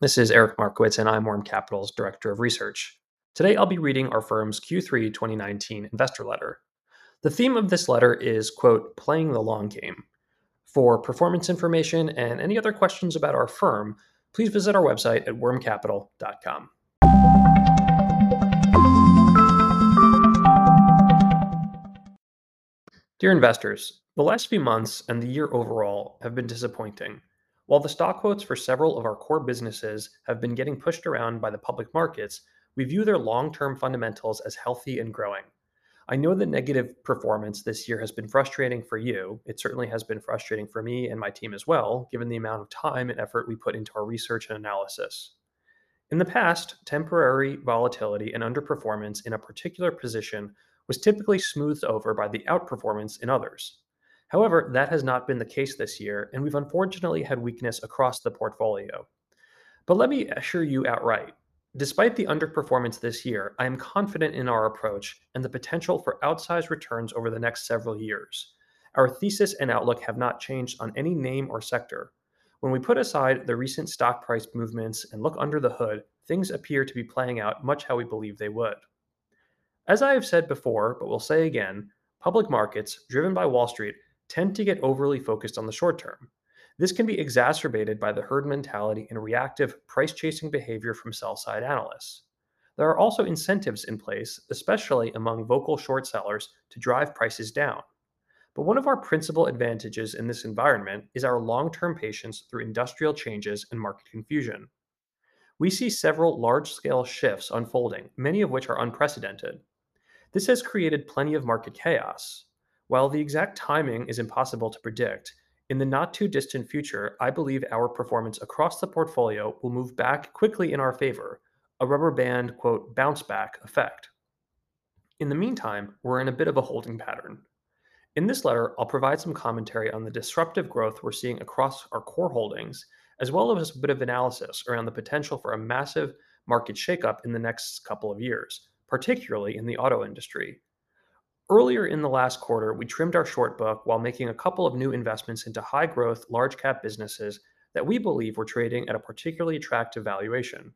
This is Eric Markowitz, and I'm Worm Capital's Director of Research. Today, I'll be reading our firm's Q3 2019 investor letter. The theme of this letter is, quote, playing the long game. For performance information and any other questions about our firm, please visit our website at wormcapital.com. Dear investors, the last few months and the year overall have been disappointing. While the stock quotes for several of our core businesses have been getting pushed around by the public markets, we view their long term fundamentals as healthy and growing. I know the negative performance this year has been frustrating for you. It certainly has been frustrating for me and my team as well, given the amount of time and effort we put into our research and analysis. In the past, temporary volatility and underperformance in a particular position was typically smoothed over by the outperformance in others. However, that has not been the case this year, and we've unfortunately had weakness across the portfolio. But let me assure you outright despite the underperformance this year, I am confident in our approach and the potential for outsized returns over the next several years. Our thesis and outlook have not changed on any name or sector. When we put aside the recent stock price movements and look under the hood, things appear to be playing out much how we believe they would. As I have said before, but will say again, public markets, driven by Wall Street, tend to get overly focused on the short term. This can be exacerbated by the herd mentality and reactive price chasing behavior from sell side analysts. There are also incentives in place, especially among vocal short sellers, to drive prices down. But one of our principal advantages in this environment is our long term patience through industrial changes and market confusion. We see several large scale shifts unfolding, many of which are unprecedented. This has created plenty of market chaos, while the exact timing is impossible to predict, in the not too distant future, I believe our performance across the portfolio will move back quickly in our favor, a rubber band, quote, bounce back effect. In the meantime, we're in a bit of a holding pattern. In this letter, I'll provide some commentary on the disruptive growth we're seeing across our core holdings, as well as a bit of analysis around the potential for a massive market shakeup in the next couple of years, particularly in the auto industry, Earlier in the last quarter, we trimmed our short book while making a couple of new investments into high growth, large cap businesses that we believe were trading at a particularly attractive valuation.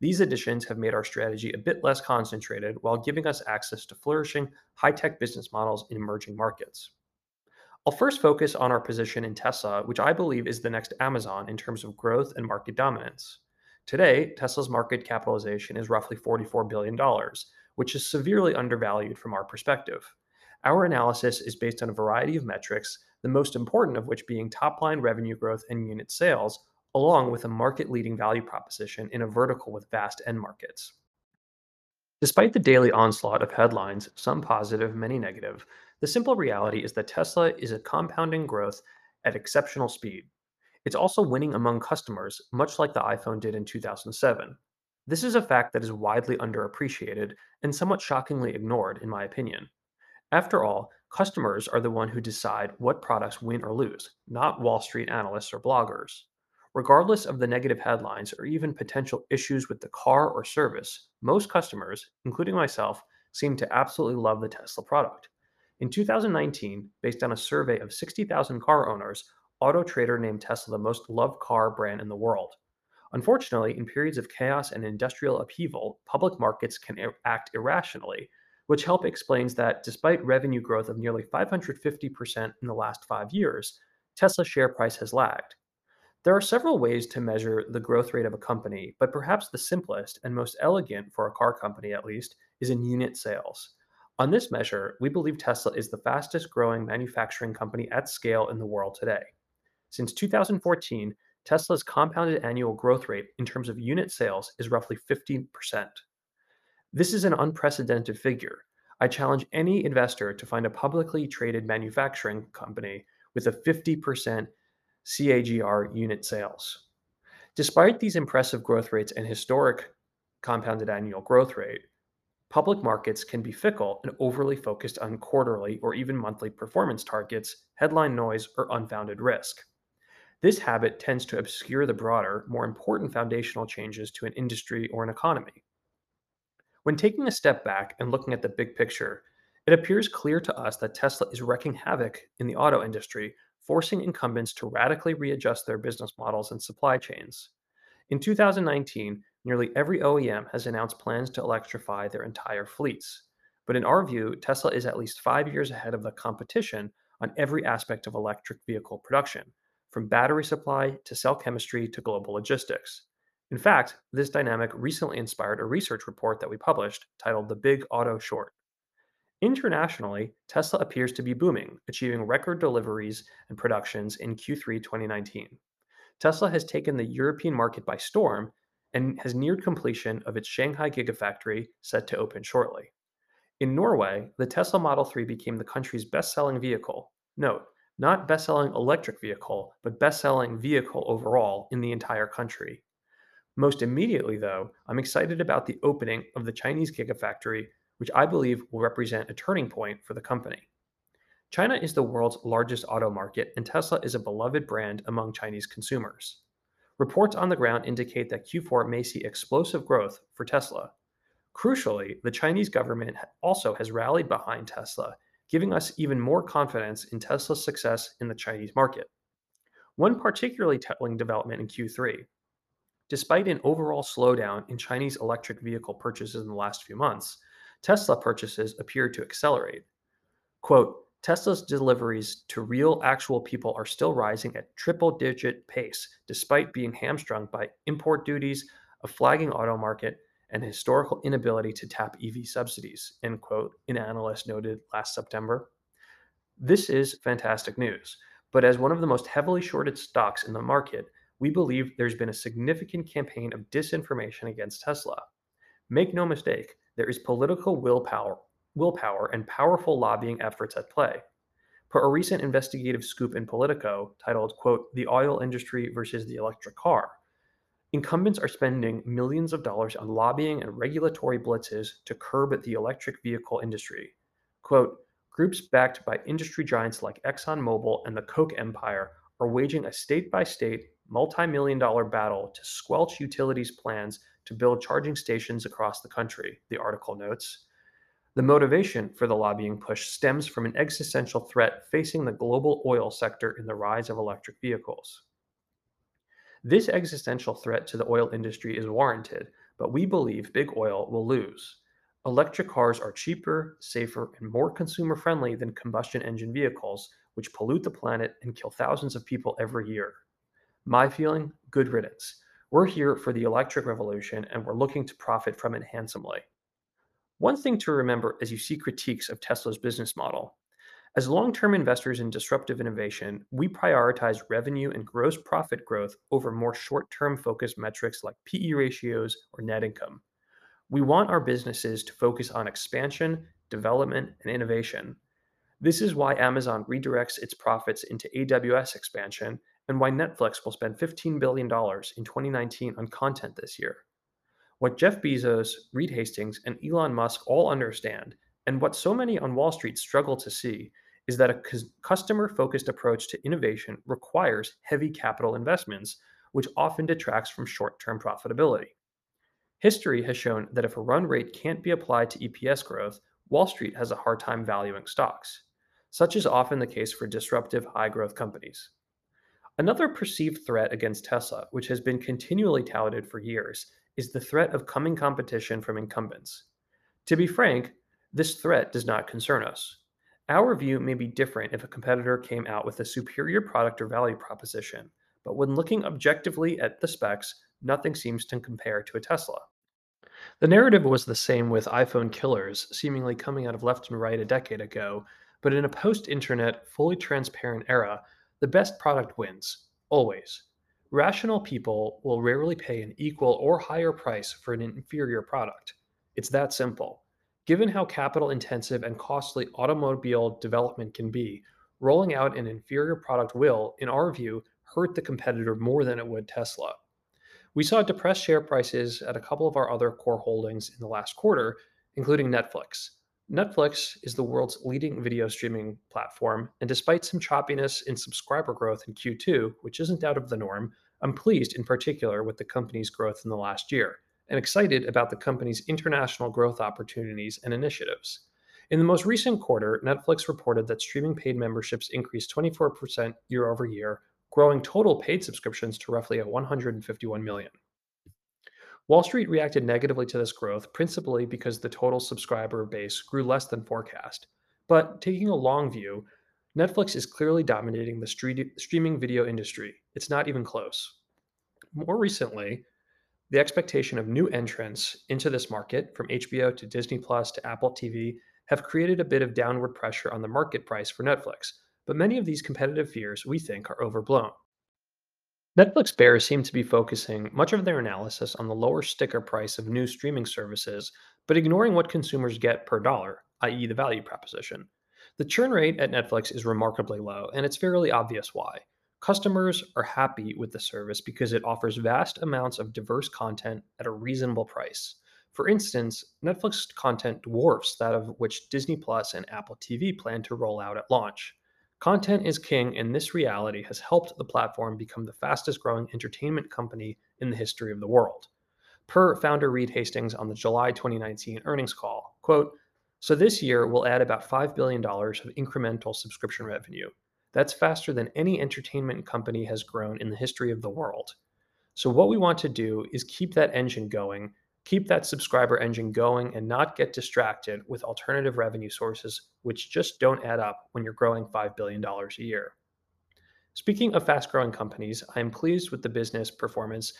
These additions have made our strategy a bit less concentrated while giving us access to flourishing, high tech business models in emerging markets. I'll first focus on our position in Tesla, which I believe is the next Amazon in terms of growth and market dominance. Today, Tesla's market capitalization is roughly $44 billion, which is severely undervalued from our perspective. Our analysis is based on a variety of metrics, the most important of which being top line revenue growth and unit sales, along with a market leading value proposition in a vertical with vast end markets. Despite the daily onslaught of headlines, some positive, many negative, the simple reality is that Tesla is a compounding growth at exceptional speed. It's also winning among customers, much like the iPhone did in 2007. This is a fact that is widely underappreciated and somewhat shockingly ignored, in my opinion. After all, customers are the one who decide what products win or lose, not Wall Street analysts or bloggers. Regardless of the negative headlines or even potential issues with the car or service, most customers, including myself, seem to absolutely love the Tesla product. In 2019, based on a survey of 60,000 car owners, Auto Trader named Tesla the most loved car brand in the world. Unfortunately, in periods of chaos and industrial upheaval, public markets can act irrationally, which help explains that despite revenue growth of nearly 550% in the last five years, Tesla's share price has lagged. There are several ways to measure the growth rate of a company, but perhaps the simplest and most elegant for a car company at least is in unit sales. On this measure, we believe Tesla is the fastest growing manufacturing company at scale in the world today. Since 2014, Tesla's compounded annual growth rate in terms of unit sales is roughly 15%. This is an unprecedented figure. I challenge any investor to find a publicly traded manufacturing company with a 50% CAGR unit sales. Despite these impressive growth rates and historic compounded annual growth rate, public markets can be fickle and overly focused on quarterly or even monthly performance targets, headline noise, or unfounded risk. This habit tends to obscure the broader, more important foundational changes to an industry or an economy. When taking a step back and looking at the big picture, it appears clear to us that Tesla is wreaking havoc in the auto industry, forcing incumbents to radically readjust their business models and supply chains. In 2019, nearly every OEM has announced plans to electrify their entire fleets. But in our view, Tesla is at least five years ahead of the competition on every aspect of electric vehicle production, from battery supply to cell chemistry to global logistics. In fact, this dynamic recently inspired a research report that we published titled The Big Auto Short. Internationally, Tesla appears to be booming, achieving record deliveries and productions in Q3 2019. Tesla has taken the European market by storm and has neared completion of its Shanghai Gigafactory set to open shortly. In Norway, the Tesla Model 3 became the country's best selling vehicle. Note, not best selling electric vehicle, but best selling vehicle overall in the entire country. Most immediately, though, I'm excited about the opening of the Chinese Gigafactory which I believe will represent a turning point for the company. China is the world's largest auto market, and Tesla is a beloved brand among Chinese consumers. Reports on the ground indicate that Q4 may see explosive growth for Tesla. Crucially, the Chinese government also has rallied behind Tesla, giving us even more confidence in Tesla's success in the Chinese market. One particularly telling development in Q3 Despite an overall slowdown in Chinese electric vehicle purchases in the last few months, Tesla purchases appear to accelerate. Quote, Tesla's deliveries to real, actual people are still rising at triple digit pace, despite being hamstrung by import duties, a flagging auto market, and historical inability to tap EV subsidies, end quote, an analyst noted last September. This is fantastic news, but as one of the most heavily shorted stocks in the market, we believe there's been a significant campaign of disinformation against Tesla. Make no mistake, there is political willpower, willpower and powerful lobbying efforts at play. Per a recent investigative scoop in Politico titled, quote, The Oil Industry versus the Electric Car, incumbents are spending millions of dollars on lobbying and regulatory blitzes to curb the electric vehicle industry. Quote, groups backed by industry giants like ExxonMobil and the Koch empire are waging a state by state, multi million dollar battle to squelch utilities' plans to build charging stations across the country, the article notes. The motivation for the lobbying push stems from an existential threat facing the global oil sector in the rise of electric vehicles. This existential threat to the oil industry is warranted, but we believe big oil will lose. Electric cars are cheaper, safer, and more consumer friendly than combustion engine vehicles, which pollute the planet and kill thousands of people every year. My feeling good riddance. We're here for the electric revolution and we're looking to profit from it handsomely. One thing to remember as you see critiques of Tesla's business model as long term investors in disruptive innovation, we prioritize revenue and gross profit growth over more short term focused metrics like PE ratios or net income. We want our businesses to focus on expansion, development, and innovation. This is why Amazon redirects its profits into AWS expansion and why Netflix will spend $15 billion in 2019 on content this year. What Jeff Bezos, Reed Hastings, and Elon Musk all understand, and what so many on Wall Street struggle to see, is that a customer focused approach to innovation requires heavy capital investments, which often detracts from short term profitability. History has shown that if a run rate can't be applied to EPS growth, Wall Street has a hard time valuing stocks. Such is often the case for disruptive high growth companies. Another perceived threat against Tesla, which has been continually touted for years, is the threat of coming competition from incumbents. To be frank, this threat does not concern us. Our view may be different if a competitor came out with a superior product or value proposition, but when looking objectively at the specs, nothing seems to compare to a Tesla. The narrative was the same with iPhone killers, seemingly coming out of left and right a decade ago, but in a post internet, fully transparent era, the best product wins, always. Rational people will rarely pay an equal or higher price for an inferior product. It's that simple. Given how capital intensive and costly automobile development can be, rolling out an inferior product will, in our view, hurt the competitor more than it would Tesla. We saw depressed share prices at a couple of our other core holdings in the last quarter, including Netflix. Netflix is the world's leading video streaming platform, and despite some choppiness in subscriber growth in Q2, which isn't out of the norm, I'm pleased in particular with the company's growth in the last year and excited about the company's international growth opportunities and initiatives. In the most recent quarter, Netflix reported that streaming paid memberships increased 24% year over year, growing total paid subscriptions to roughly 151 million. Wall Street reacted negatively to this growth, principally because the total subscriber base grew less than forecast. But taking a long view, Netflix is clearly dominating the streaming video industry. It's not even close. More recently, the expectation of new entrants into this market, from HBO to Disney Plus to Apple TV, have created a bit of downward pressure on the market price for Netflix. But many of these competitive fears, we think, are overblown. Netflix bears seem to be focusing much of their analysis on the lower sticker price of new streaming services, but ignoring what consumers get per dollar, i.e., the value proposition. The churn rate at Netflix is remarkably low, and it's fairly obvious why. Customers are happy with the service because it offers vast amounts of diverse content at a reasonable price. For instance, Netflix content dwarfs that of which Disney Plus and Apple TV plan to roll out at launch. Content is king, and this reality has helped the platform become the fastest growing entertainment company in the history of the world. Per founder Reed Hastings on the July 2019 earnings call, quote, so this year, we'll add about $5 billion of incremental subscription revenue. That's faster than any entertainment company has grown in the history of the world. So, what we want to do is keep that engine going, keep that subscriber engine going, and not get distracted with alternative revenue sources, which just don't add up when you're growing $5 billion a year. Speaking of fast growing companies, I am pleased with the business performance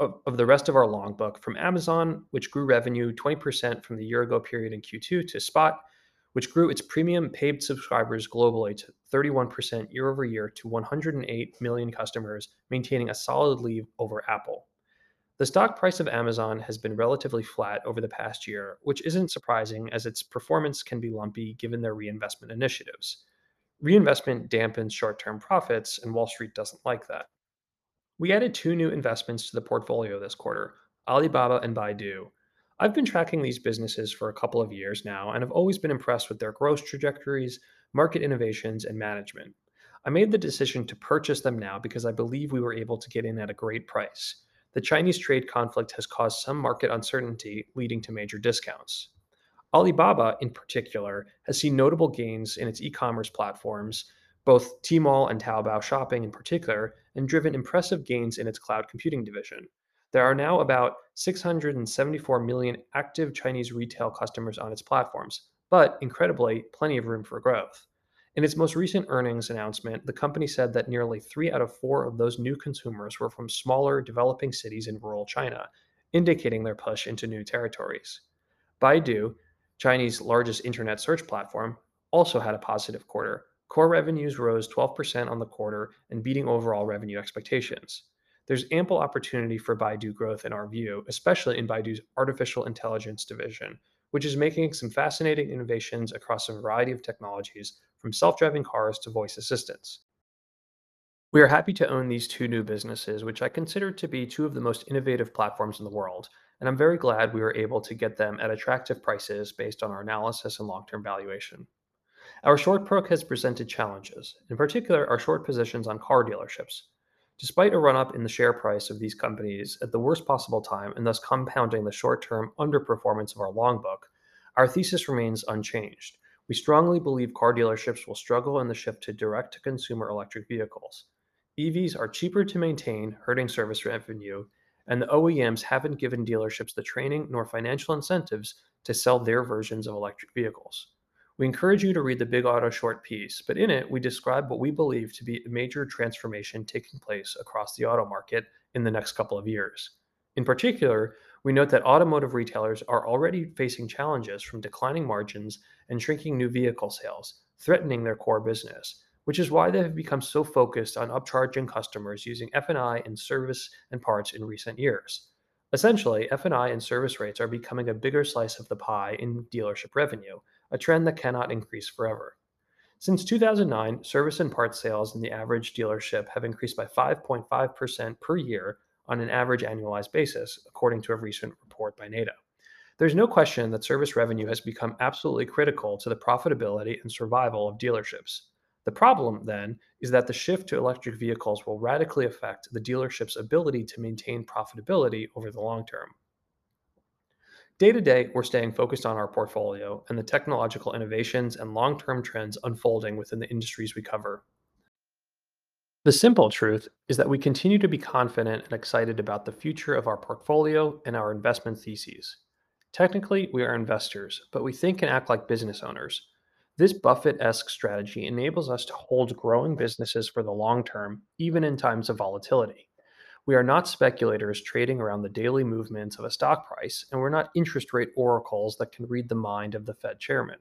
of, of the rest of our long book from Amazon, which grew revenue 20% from the year ago period in Q2, to Spotify, which grew its premium paid subscribers globally to 31% year over year to 108 million customers, maintaining a solid lead over Apple. The stock price of Amazon has been relatively flat over the past year, which isn't surprising as its performance can be lumpy given their reinvestment initiatives. Reinvestment dampens short term profits, and Wall Street doesn't like that. We added two new investments to the portfolio this quarter Alibaba and Baidu. I've been tracking these businesses for a couple of years now and have always been impressed with their growth trajectories, market innovations, and management. I made the decision to purchase them now because I believe we were able to get in at a great price. The Chinese trade conflict has caused some market uncertainty, leading to major discounts. Alibaba, in particular, has seen notable gains in its e commerce platforms both Tmall and Taobao shopping in particular, and driven impressive gains in its cloud computing division. There are now about 674 million active Chinese retail customers on its platforms, but incredibly, plenty of room for growth. In its most recent earnings announcement, the company said that nearly three out of four of those new consumers were from smaller, developing cities in rural China, indicating their push into new territories. Baidu, Chinese largest internet search platform, also had a positive quarter, Core revenues rose 12% on the quarter and beating overall revenue expectations. There's ample opportunity for Baidu growth in our view, especially in Baidu's artificial intelligence division, which is making some fascinating innovations across a variety of technologies, from self driving cars to voice assistants. We are happy to own these two new businesses, which I consider to be two of the most innovative platforms in the world, and I'm very glad we were able to get them at attractive prices based on our analysis and long term valuation. Our short book has presented challenges, in particular, our short positions on car dealerships. Despite a run up in the share price of these companies at the worst possible time and thus compounding the short term underperformance of our long book, our thesis remains unchanged. We strongly believe car dealerships will struggle in the shift to direct to consumer electric vehicles. EVs are cheaper to maintain, hurting service revenue, and the OEMs haven't given dealerships the training nor financial incentives to sell their versions of electric vehicles. We encourage you to read the Big Auto short piece, but in it, we describe what we believe to be a major transformation taking place across the auto market in the next couple of years. In particular, we note that automotive retailers are already facing challenges from declining margins and shrinking new vehicle sales, threatening their core business, which is why they have become so focused on upcharging customers using F&I and service and parts in recent years. Essentially, F&I and service rates are becoming a bigger slice of the pie in dealership revenue, a trend that cannot increase forever. Since 2009, service and parts sales in the average dealership have increased by 5.5% per year on an average annualized basis, according to a recent report by NADA. There's no question that service revenue has become absolutely critical to the profitability and survival of dealerships. The problem, then, is that the shift to electric vehicles will radically affect the dealership's ability to maintain profitability over the long term. Day to day, we're staying focused on our portfolio and the technological innovations and long term trends unfolding within the industries we cover. The simple truth is that we continue to be confident and excited about the future of our portfolio and our investment theses. Technically, we are investors, but we think and act like business owners. This Buffett esque strategy enables us to hold growing businesses for the long term, even in times of volatility. We are not speculators trading around the daily movements of a stock price, and we're not interest rate oracles that can read the mind of the Fed chairman.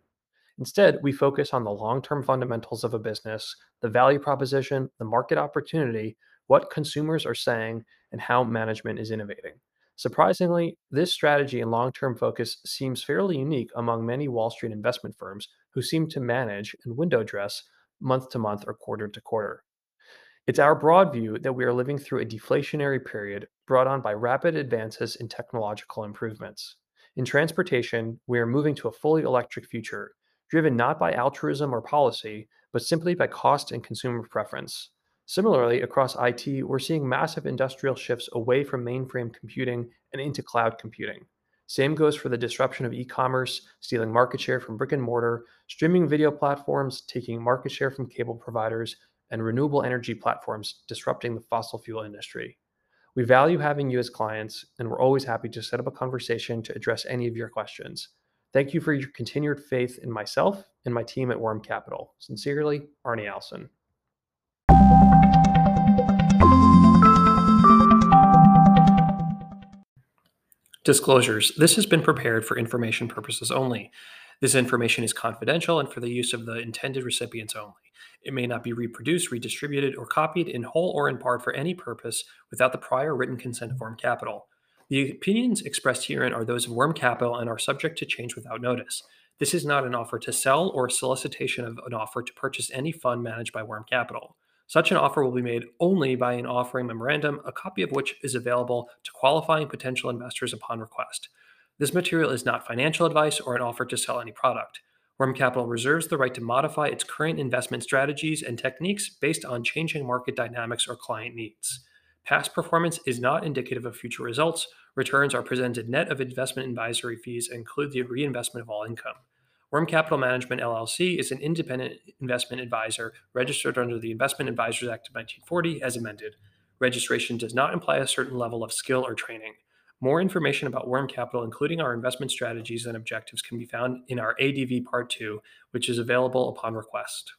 Instead, we focus on the long term fundamentals of a business, the value proposition, the market opportunity, what consumers are saying, and how management is innovating. Surprisingly, this strategy and long term focus seems fairly unique among many Wall Street investment firms who seem to manage and window dress month to month or quarter to quarter. It's our broad view that we are living through a deflationary period brought on by rapid advances in technological improvements. In transportation, we are moving to a fully electric future, driven not by altruism or policy, but simply by cost and consumer preference. Similarly, across IT, we're seeing massive industrial shifts away from mainframe computing and into cloud computing. Same goes for the disruption of e commerce, stealing market share from brick and mortar, streaming video platforms, taking market share from cable providers, and renewable energy platforms disrupting the fossil fuel industry. We value having you as clients, and we're always happy to set up a conversation to address any of your questions. Thank you for your continued faith in myself and my team at Worm Capital. Sincerely, Arne Alsin. Disclosures. This has been prepared for information purposes only. This information is confidential and for the use of the intended recipients only. It may not be reproduced, redistributed, or copied in whole or in part for any purpose without the prior written consent of Worm Capital. The opinions expressed herein are those of Worm Capital and are subject to change without notice. This is not an offer to sell or a solicitation of an offer to purchase any fund managed by Worm Capital. Such an offer will be made only by an offering memorandum, a copy of which is available to qualifying potential investors upon request. This material is not financial advice or an offer to sell any product. Worm Capital reserves the right to modify its current investment strategies and techniques based on changing market dynamics or client needs. Past performance is not indicative of future results. Returns are presented net of investment advisory fees and include the reinvestment of all income. Worm Capital Management LLC is an independent investment advisor registered under the Investment Advisors Act of 1940 as amended. Registration does not imply a certain level of skill or training. More information about Worm Capital, including our investment strategies and objectives, can be found in our ADV Part 2, which is available upon request.